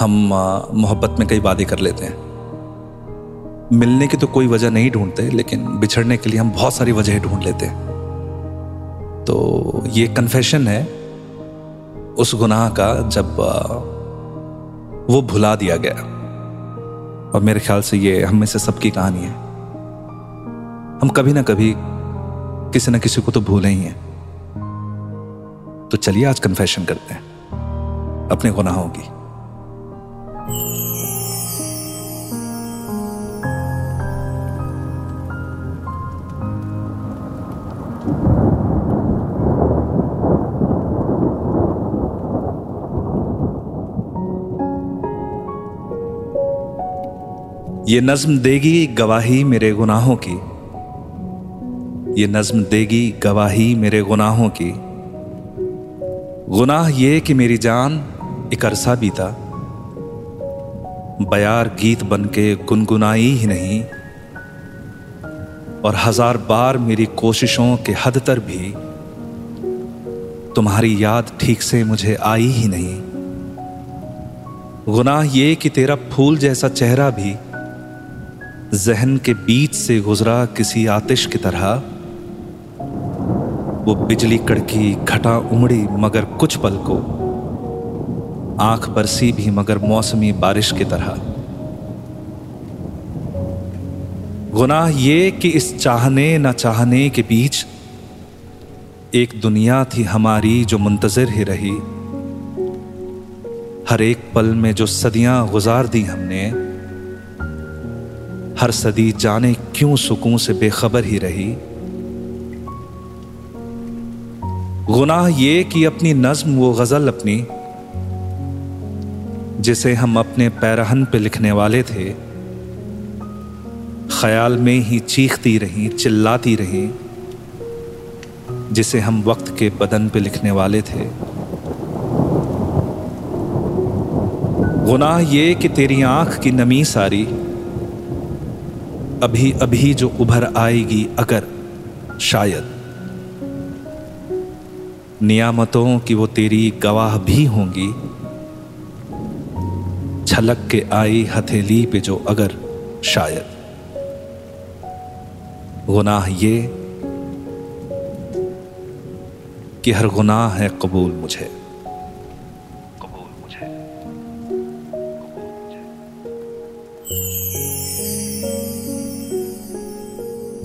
हम मोहब्बत में कई वादे कर लेते हैं। मिलने की तो कोई वजह नहीं ढूंढते, लेकिन बिछड़ने के लिए हम बहुत सारी वजह ढूंढ लेते हैं। तो ये कन्फेशन है, उस गुनाह का जब वो भुला दिया गया। और मेरे ख्याल से ये हम में से सबकी कहानी है। हम कभी ना कभी किसी ना किसी को तो भूले ही हैं। तो चलिए आज कन्फेशन करते हैं, अपने गुनाहों की। ये नज्म देगी गवाही मेरे गुनाहों की। ये नज्म देगी गवाही मेरे गुनाहों की। गुनाह ये कि मेरी जान एक अरसा बीता। बयार गीत बन के गुनगुनाई ही नहीं। और हज़ार बार मेरी कोशिशों के हद तर भी तुम्हारी याद ठीक से मुझे आई ही नहीं। गुनाह ये कि तेरा फूल जैसा चेहरा भी जहन के बीच से गुजरा किसी आतिश की तरह। वो बिजली कड़की, घटा उमड़ी मगर कुछ पल को। आँख बरसी भी मगर मौसमी बारिश की तरह। गुनाह ये कि इस चाहने न चाहने के बीच एक दुनिया थी हमारी जो मुंतजर ही रही। हर एक पल में जो सदियाँ गुजार दी हमने हर सदी जाने क्यों सुकून से बेखबर ही रही? गुनाह ये कि अपनी नज्म वो गज़ल अपनी, जिसे हम अपने पैरहन पे लिखने वाले थे, ख्याल में ही चीखती रही, चिल्लाती रही, जिसे हम वक्त के बदन पे लिखने वाले थे। गुनाह ये कि तेरी आँख की नमी सारी अभी अभी जो उभर आएगी अगर शायद। नियामतों की वो तेरी गवाह भी होंगी। छलक के आई हथेली पे जो अगर शायद। गुनाह ये कि हर गुनाह है कबूल मुझे।